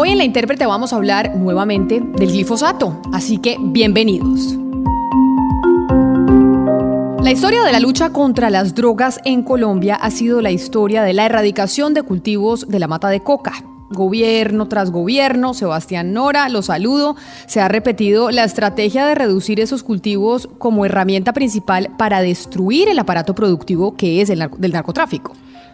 Hoy en la intérprete vamos a hablar nuevamente del glifosato, así que bienvenidos. La historia de la lucha contra las drogas en Colombia ha sido la historia de la erradicación de cultivos de la mata de coca. Gobierno tras gobierno, Sebastián Nora, lo saludo, se ha repetido la estrategia de reducir esos cultivos como herramienta principal para destruir el aparato productivo que es el del narcotráfico.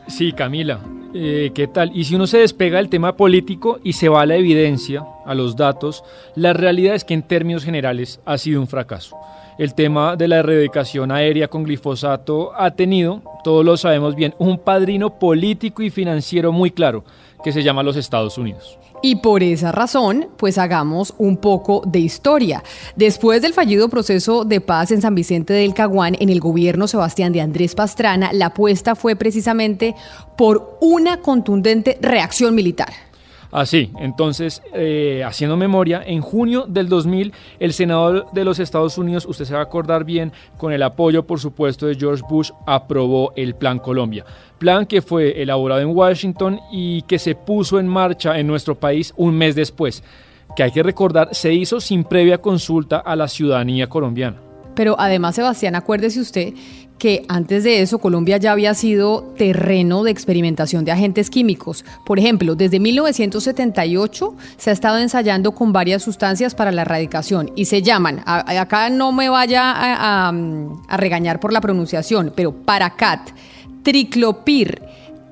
Sí, Camila, eh, ¿qué tal? Y si uno se despega del tema político y se va a la evidencia, a los datos, la realidad es que en términos generales ha sido un fracaso. El tema de la erradicación aérea con glifosato ha tenido, todos lo sabemos bien, un padrino político y financiero muy claro, que se llama los Estados Unidos. Y por esa razón, pues hagamos un poco de historia. Después del fallido proceso de paz en San Vicente del Caguán, en el gobierno Sebastián de Andrés Pastrana, la apuesta fue precisamente por una contundente reacción militar. Así, entonces, eh, haciendo memoria, en junio del 2000, el Senado de los Estados Unidos, usted se va a acordar bien, con el apoyo, por supuesto, de George Bush, aprobó el Plan Colombia. Plan que fue elaborado en Washington y que se puso en marcha en nuestro país un mes después, que hay que recordar, se hizo sin previa consulta a la ciudadanía colombiana. Pero además, Sebastián, acuérdese usted que antes de eso Colombia ya había sido terreno de experimentación de agentes químicos. Por ejemplo, desde 1978 se ha estado ensayando con varias sustancias para la erradicación y se llaman, acá no me vaya a, regañar por la pronunciación, pero Paracat, Triclopir,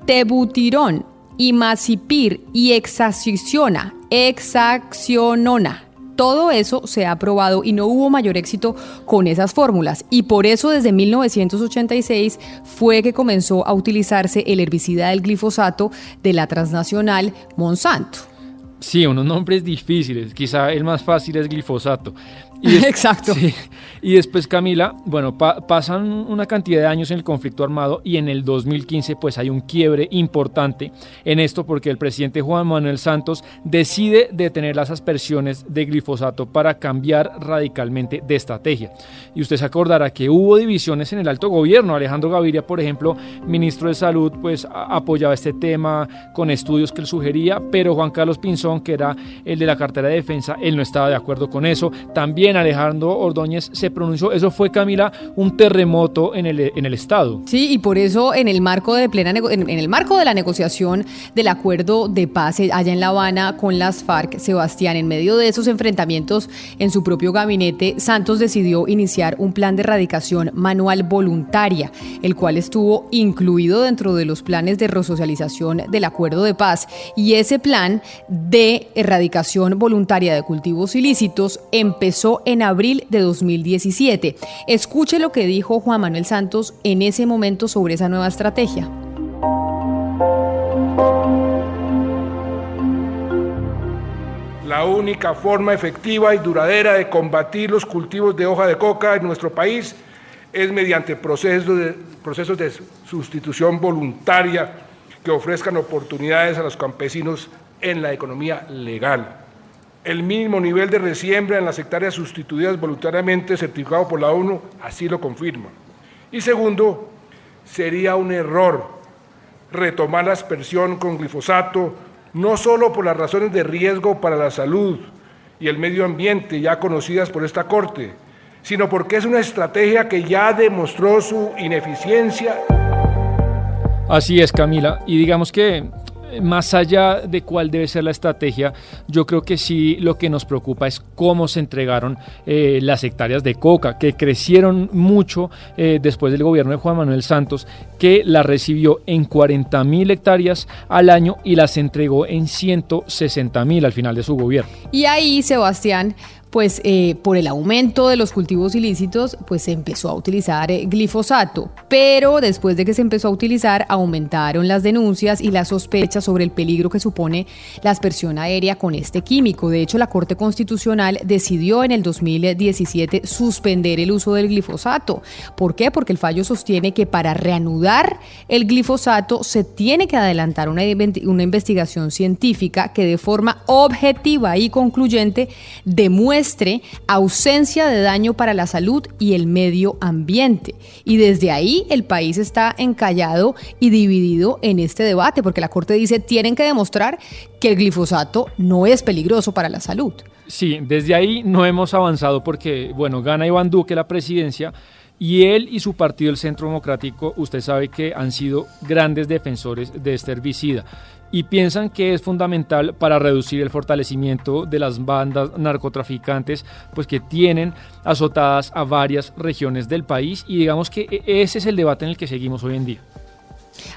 Tebutirón, Imacipir y Hexaciciona, Hexacionona. Todo eso se ha probado y no hubo mayor éxito con esas fórmulas. Y por eso desde 1986 fue que comenzó a utilizarse el herbicida del glifosato de la transnacional Monsanto. Sí, unos nombres difíciles. Quizá el más fácil es glifosato. Y Exacto. Y después, Camila, bueno, pasan una cantidad de años en el conflicto armado y en el 2015 pues hay un quiebre importante en esto porque el presidente Juan Manuel Santos decide detener las aspersiones de glifosato para cambiar radicalmente de estrategia. Y usted se acordará que hubo divisiones en el alto gobierno. Alejandro Gaviria, por ejemplo, ministro de Salud, pues apoyaba este tema con estudios que él sugería, pero Juan Carlos Pinzón, que era el de la cartera de defensa, él no estaba de acuerdo con eso. También Alejandro Ordóñez se pronunció. Eso fue, Camila, un terremoto en el, en el Estado. Sí, y por eso en el marco de plena en, el marco de la negociación del acuerdo de paz allá en La Habana con las FARC, Sebastián, en medio de esos enfrentamientos en su propio gabinete, Santos decidió iniciar un plan de erradicación manual voluntaria, el cual estuvo incluido dentro de los planes de resocialización del acuerdo de paz. Y ese plan de erradicación voluntaria de cultivos ilícitos empezó en abril de 2017 Escuche lo que dijo Juan Manuel Santos en ese momento sobre esa nueva estrategia. La única forma efectiva y duradera de combatir los cultivos de hoja de coca en nuestro país es mediante procesos de, procesos de sustitución voluntaria que ofrezcan oportunidades a los campesinos en la economía legal el mínimo nivel de resiembra en las hectáreas sustituidas voluntariamente certificado por la ONU así lo confirma. Y segundo, sería un error retomar la aspersión con glifosato, no solo por las razones de riesgo para la salud y el medio ambiente ya conocidas por esta Corte, sino porque es una estrategia que ya demostró su ineficiencia. Así es, Camila. Y digamos que más allá de cuál debe ser la estrategia, yo creo que sí lo que nos preocupa es cómo se entregaron eh, las hectáreas de coca, que crecieron mucho eh, después del gobierno de Juan Manuel Santos, que las recibió en 40 mil hectáreas al año y las entregó en 160 mil al final de su gobierno. Y ahí, Sebastián, pues eh, por el aumento de los cultivos ilícitos, pues se empezó a utilizar eh, glifosato. Pero después de que se empezó a utilizar, aumentaron las denuncias y las sospechas sobre el peligro que supone la aspersión aérea con este químico. De hecho, la Corte Constitucional decidió en el 2017 suspender el uso del glifosato. ¿Por qué? Porque el fallo sostiene que para reanudar el glifosato se tiene que adelantar una, una investigación científica que de forma objetiva y concluyente demuestre ausencia de daño para la salud y el medio ambiente. Y desde ahí el país está encallado y dividido en este debate, porque la Corte dice tienen que demostrar que el glifosato no es peligroso para la salud. Sí, desde ahí no hemos avanzado porque, bueno, gana Iván Duque la presidencia. Y él y su partido, el Centro Democrático, usted sabe que han sido grandes defensores de este herbicida y piensan que es fundamental para reducir el fortalecimiento de las bandas narcotraficantes, pues que tienen azotadas a varias regiones del país y digamos que e-, ese es el debate en el que seguimos hoy en día.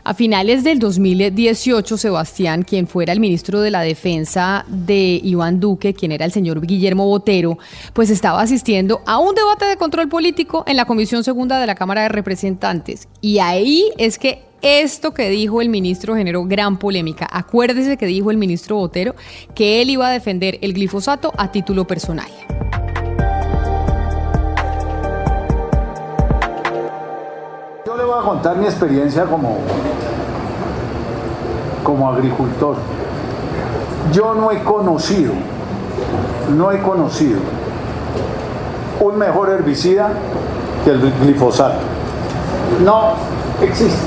A finales del 2018, Sebastián, quien fuera el ministro de la Defensa de Iván Duque, quien era el señor Guillermo Botero, pues estaba asistiendo a un debate de control político en la Comisión Segunda de la Cámara de Representantes. Y ahí es que esto que dijo el ministro generó gran polémica. Acuérdese que dijo el ministro Botero que él iba a defender el glifosato a título personal. Contar mi experiencia como, como agricultor. Yo no he conocido, no he conocido un mejor herbicida que el glifosato. No existe.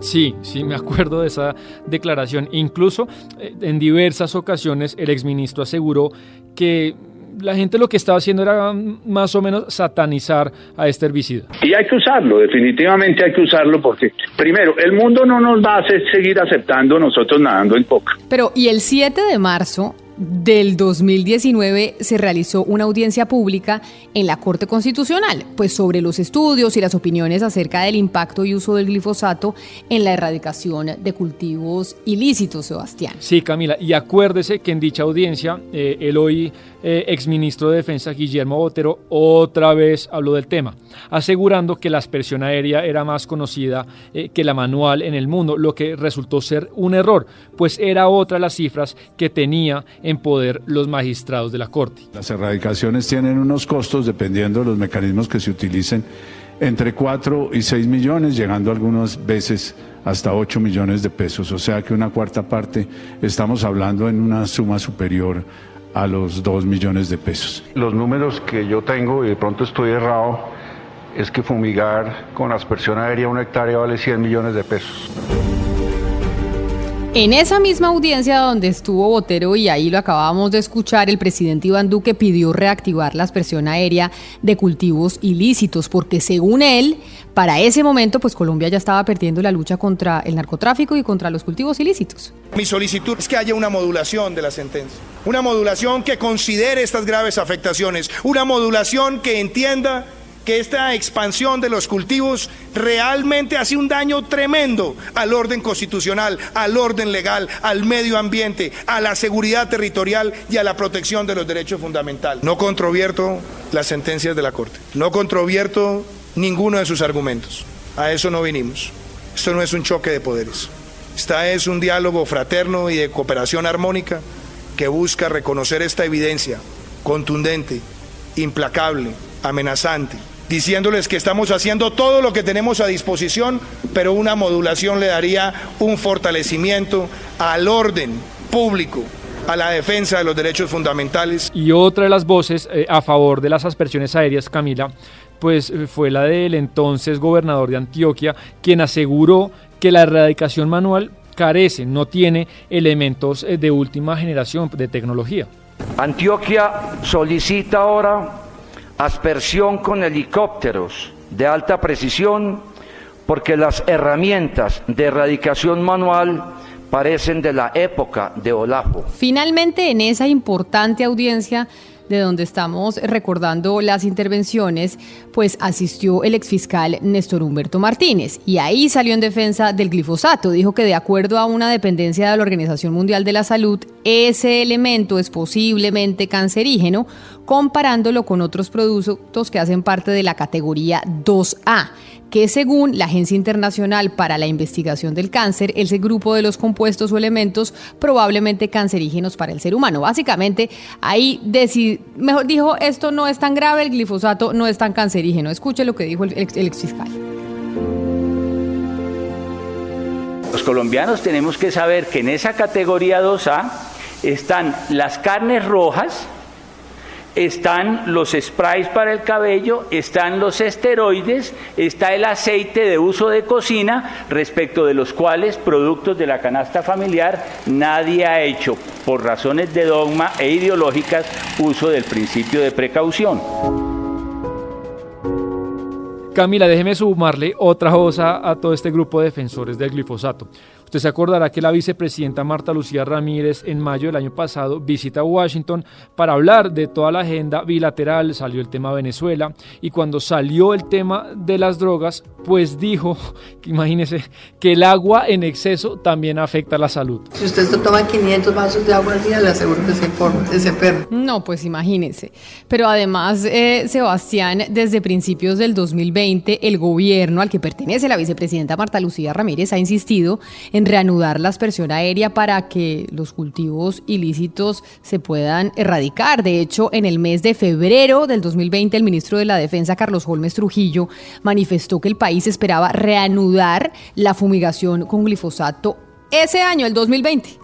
Sí, sí, me acuerdo de esa declaración. Incluso eh, en diversas ocasiones el exministro aseguró que la gente lo que estaba haciendo era más o menos satanizar a este herbicida. Y hay que usarlo, definitivamente hay que usarlo porque, primero, el mundo no nos va a hacer seguir aceptando nosotros nadando en coca. Pero, y el 7 de marzo, del 2019 se realizó una audiencia pública en la Corte Constitucional, pues sobre los estudios y las opiniones acerca del impacto y uso del glifosato en la erradicación de cultivos ilícitos, Sebastián. Sí, Camila, y acuérdese que en dicha audiencia eh, el hoy eh, exministro de Defensa Guillermo Botero otra vez habló del tema, asegurando que la aspersión aérea era más conocida eh, que la manual en el mundo, lo que resultó ser un error, pues era otra las cifras que tenía en poder los magistrados de la Corte. Las erradicaciones tienen unos costos dependiendo de los mecanismos que se utilicen entre 4 y 6 millones, llegando algunas veces hasta 8 millones de pesos. O sea que una cuarta parte estamos hablando en una suma superior a los 2 millones de pesos. Los números que yo tengo, y de pronto estoy errado, es que fumigar con aspersión aérea una hectárea vale 100 millones de pesos. En esa misma audiencia donde estuvo Botero y ahí lo acabábamos de escuchar, el presidente Iván Duque pidió reactivar la aspersión aérea de cultivos ilícitos, porque según él, para ese momento, pues Colombia ya estaba perdiendo la lucha contra el narcotráfico y contra los cultivos ilícitos. Mi solicitud es que haya una modulación de la sentencia, una modulación que considere estas graves afectaciones, una modulación que entienda que esta expansión de los cultivos realmente hace un daño tremendo al orden constitucional, al orden legal, al medio ambiente, a la seguridad territorial y a la protección de los derechos fundamentales. No controvierto las sentencias de la Corte, no controvierto ninguno de sus argumentos. A eso no vinimos. Esto no es un choque de poderes. Esta es un diálogo fraterno y de cooperación armónica que busca reconocer esta evidencia contundente, implacable, amenazante, diciéndoles que estamos haciendo todo lo que tenemos a disposición, pero una modulación le daría un fortalecimiento al orden público, a la defensa de los derechos fundamentales. Y otra de las voces eh, a favor de las aspersiones aéreas, Camila, pues eh, fue la del entonces gobernador de Antioquia, quien aseguró que la erradicación manual carece, no tiene elementos eh, de última generación de tecnología. Antioquia solicita ahora aspersión con helicópteros de alta precisión porque las herramientas de erradicación manual parecen de la época de Olafo. Finalmente, en esa importante audiencia de donde estamos recordando las intervenciones, pues asistió el exfiscal Néstor Humberto Martínez y ahí salió en defensa del glifosato. Dijo que de acuerdo a una dependencia de la Organización Mundial de la Salud, ese elemento es posiblemente cancerígeno comparándolo con otros productos que hacen parte de la categoría 2A que según la Agencia Internacional para la Investigación del Cáncer, ese grupo de los compuestos o elementos probablemente cancerígenos para el ser humano. Básicamente, ahí mejor dijo, esto no es tan grave, el glifosato no es tan cancerígeno. Escuche lo que dijo el, el ex fiscal. Los colombianos tenemos que saber que en esa categoría 2A están las carnes rojas, están los sprays para el cabello, están los esteroides, está el aceite de uso de cocina, respecto de los cuales productos de la canasta familiar nadie ha hecho, por razones de dogma e ideológicas, uso del principio de precaución. Camila, déjeme sumarle otra cosa a todo este grupo de defensores del glifosato. Usted se acordará que la vicepresidenta Marta Lucía Ramírez en mayo del año pasado visita Washington para hablar de toda la agenda bilateral, salió el tema Venezuela y cuando salió el tema de las drogas, pues dijo, imagínese, que el agua en exceso también afecta la salud. Si usted se toma 500 vasos de agua al día, le aseguro que se, forma, se enferma. No, pues imagínese. Pero además, eh, Sebastián, desde principios del 2020, el gobierno al que pertenece la vicepresidenta Marta Lucía Ramírez ha insistido en reanudar la aspersión aérea para que los cultivos ilícitos se puedan erradicar. De hecho, en el mes de febrero del 2020, el ministro de la Defensa, Carlos Holmes Trujillo, manifestó que el país esperaba reanudar la fumigación con glifosato ese año, el 2020.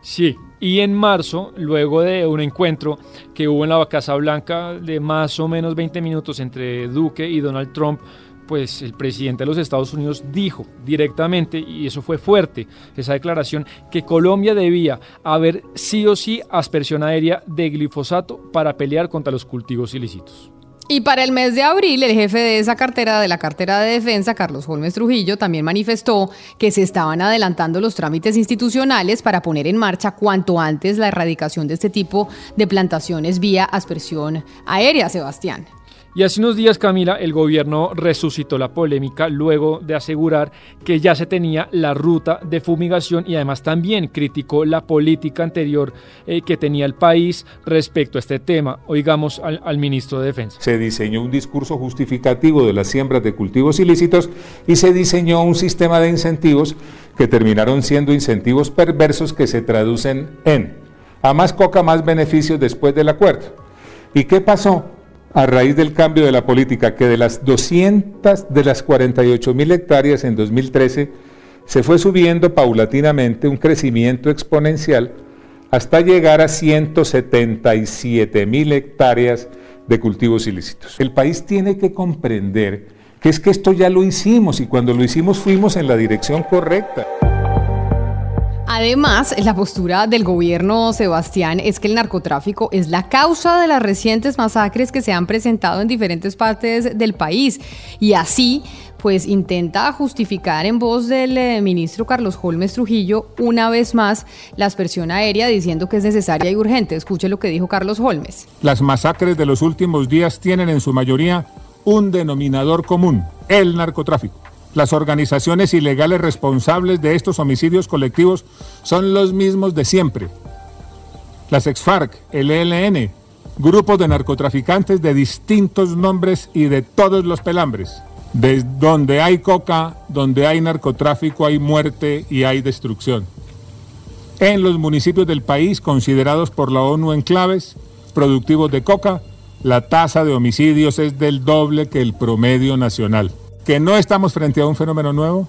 Sí, y en marzo, luego de un encuentro que hubo en la Casa Blanca de más o menos 20 minutos entre Duque y Donald Trump, pues el presidente de los Estados Unidos dijo directamente, y eso fue fuerte, esa declaración, que Colombia debía haber sí o sí aspersión aérea de glifosato para pelear contra los cultivos ilícitos. Y para el mes de abril, el jefe de esa cartera, de la cartera de defensa, Carlos Holmes Trujillo, también manifestó que se estaban adelantando los trámites institucionales para poner en marcha cuanto antes la erradicación de este tipo de plantaciones vía aspersión aérea, Sebastián. Y hace unos días, Camila, el gobierno resucitó la polémica luego de asegurar que ya se tenía la ruta de fumigación y además también criticó la política anterior eh, que tenía el país respecto a este tema. Oigamos al, al ministro de Defensa. Se diseñó un discurso justificativo de las siembras de cultivos ilícitos y se diseñó un sistema de incentivos que terminaron siendo incentivos perversos que se traducen en a más coca, más beneficios después del acuerdo. ¿Y qué pasó? A raíz del cambio de la política, que de las 200 de las 48 mil hectáreas en 2013 se fue subiendo paulatinamente un crecimiento exponencial hasta llegar a 177 mil hectáreas de cultivos ilícitos. El país tiene que comprender que es que esto ya lo hicimos y cuando lo hicimos fuimos en la dirección correcta. Además, la postura del gobierno Sebastián es que el narcotráfico es la causa de las recientes masacres que se han presentado en diferentes partes del país y así pues intenta justificar en voz del eh, ministro Carlos Holmes Trujillo una vez más la aspersión aérea diciendo que es necesaria y urgente. Escuche lo que dijo Carlos Holmes. Las masacres de los últimos días tienen en su mayoría un denominador común, el narcotráfico. Las organizaciones ilegales responsables de estos homicidios colectivos son los mismos de siempre. Las ex-FARC, el ELN, grupos de narcotraficantes de distintos nombres y de todos los pelambres. De donde hay coca, donde hay narcotráfico, hay muerte y hay destrucción. En los municipios del país considerados por la ONU enclaves productivos de coca, la tasa de homicidios es del doble que el promedio nacional que no estamos frente a un fenómeno nuevo,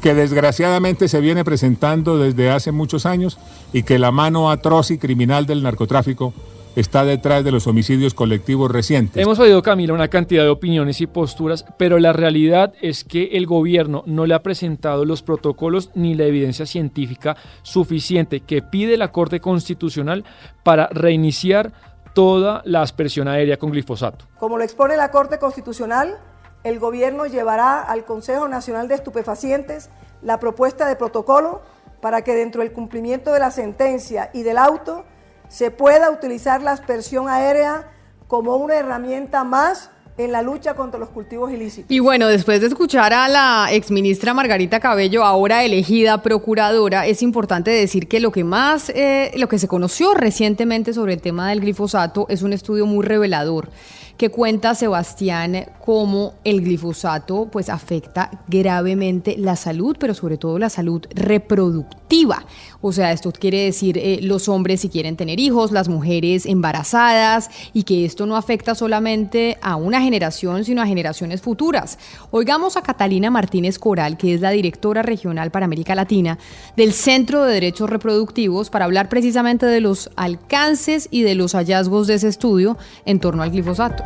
que desgraciadamente se viene presentando desde hace muchos años y que la mano atroz y criminal del narcotráfico está detrás de los homicidios colectivos recientes. Hemos oído, Camila, una cantidad de opiniones y posturas, pero la realidad es que el gobierno no le ha presentado los protocolos ni la evidencia científica suficiente que pide la Corte Constitucional para reiniciar toda la aspersión aérea con glifosato. Como lo expone la Corte Constitucional, el gobierno llevará al Consejo Nacional de Estupefacientes la propuesta de protocolo para que dentro del cumplimiento de la sentencia y del auto se pueda utilizar la aspersión aérea como una herramienta más en la lucha contra los cultivos ilícitos. Y bueno, después de escuchar a la exministra Margarita Cabello, ahora elegida procuradora, es importante decir que lo que más, eh, lo que se conoció recientemente sobre el tema del glifosato es un estudio muy revelador que cuenta Sebastián cómo el glifosato pues afecta gravemente la salud, pero sobre todo la salud reproductiva. O sea, esto quiere decir eh, los hombres si quieren tener hijos, las mujeres embarazadas y que esto no afecta solamente a una generación, sino a generaciones futuras. Oigamos a Catalina Martínez Coral, que es la directora regional para América Latina del Centro de Derechos Reproductivos, para hablar precisamente de los alcances y de los hallazgos de ese estudio en torno al glifosato.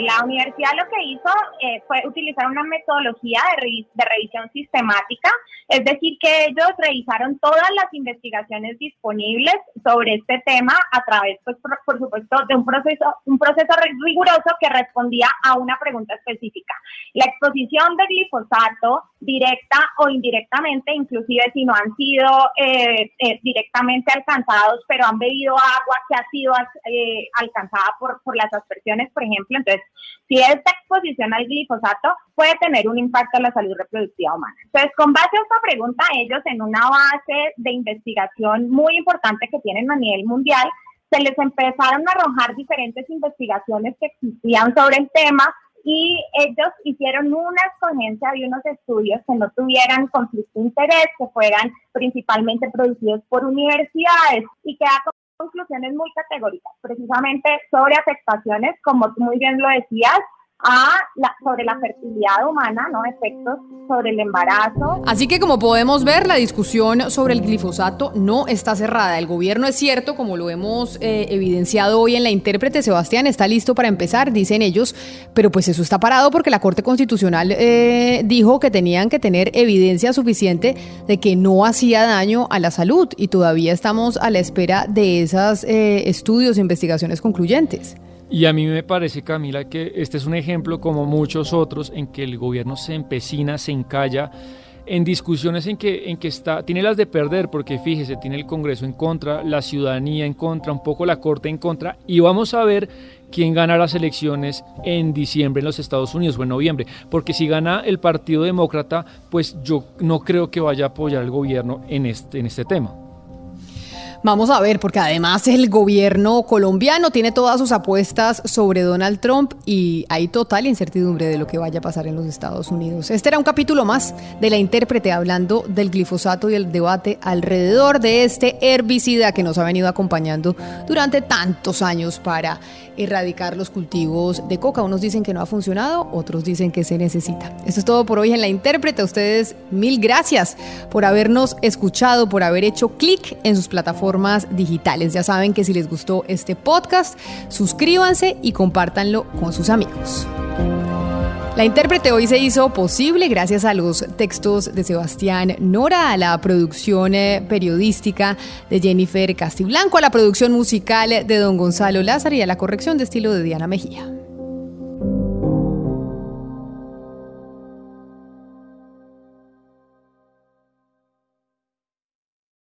la universidad lo que hizo eh, fue utilizar una metodología de, revisión sistemática, es decir, que ellos revisaron todas las investigaciones disponibles sobre este tema a través, pues, por, supuesto, de un proceso, un proceso riguroso que respondía a una pregunta específica. La exposición de glifosato, directa o indirectamente, inclusive si no han sido eh, eh, directamente alcanzados, pero han bebido agua que ha sido alcanzada por, por las aspersiones, por ejemplo, entonces si esta exposición al glifosato puede tener un impacto en la salud reproductiva humana. Entonces, con base a esta pregunta, ellos en una base de investigación muy importante que tienen a nivel mundial, se les empezaron a arrojar diferentes investigaciones que existían sobre el tema y ellos hicieron una escogencia de unos estudios que no tuvieran conflicto de interés, que fueran principalmente producidos por universidades y que conclusiones muy categóricas, precisamente sobre afectaciones, como tú muy bien lo decías, a la, sobre la fertilidad humana, ¿no? Efectos sobre el embarazo. Así que como podemos ver, la discusión sobre el glifosato no está cerrada. El gobierno es cierto, como lo hemos eh, evidenciado hoy en la intérprete, Sebastián está listo para empezar, dicen ellos, pero pues eso está parado porque la Corte Constitucional eh, dijo que tenían que tener evidencia suficiente de que no hacía daño a la salud y todavía estamos a la espera de esos eh, estudios e investigaciones concluyentes. Y a mí me parece, Camila, que este es un ejemplo como muchos otros en que el gobierno se empecina, se encalla en discusiones en que, en que está, tiene las de perder, porque fíjese, tiene el Congreso en contra, la ciudadanía en contra, un poco la Corte en contra, y vamos a ver quién gana las elecciones en diciembre en los Estados Unidos o en noviembre, porque si gana el Partido Demócrata, pues yo no creo que vaya a apoyar al gobierno en este, en este tema. Vamos a ver, porque además el gobierno colombiano tiene todas sus apuestas sobre Donald Trump y hay total incertidumbre de lo que vaya a pasar en los Estados Unidos. Este era un capítulo más de la intérprete hablando del glifosato y el debate alrededor de este herbicida que nos ha venido acompañando durante tantos años para erradicar los cultivos de coca. Unos dicen que no ha funcionado, otros dicen que se necesita. Esto es todo por hoy en la intérprete. A ustedes mil gracias por habernos escuchado, por haber hecho clic en sus plataformas digitales. Ya saben que si les gustó este podcast, suscríbanse y compártanlo con sus amigos. La intérprete hoy se hizo posible gracias a los textos de Sebastián Nora, a la producción eh, periodística de Jennifer Castiblanco, a la producción musical de Don Gonzalo Lázaro y a la corrección de estilo de Diana Mejía.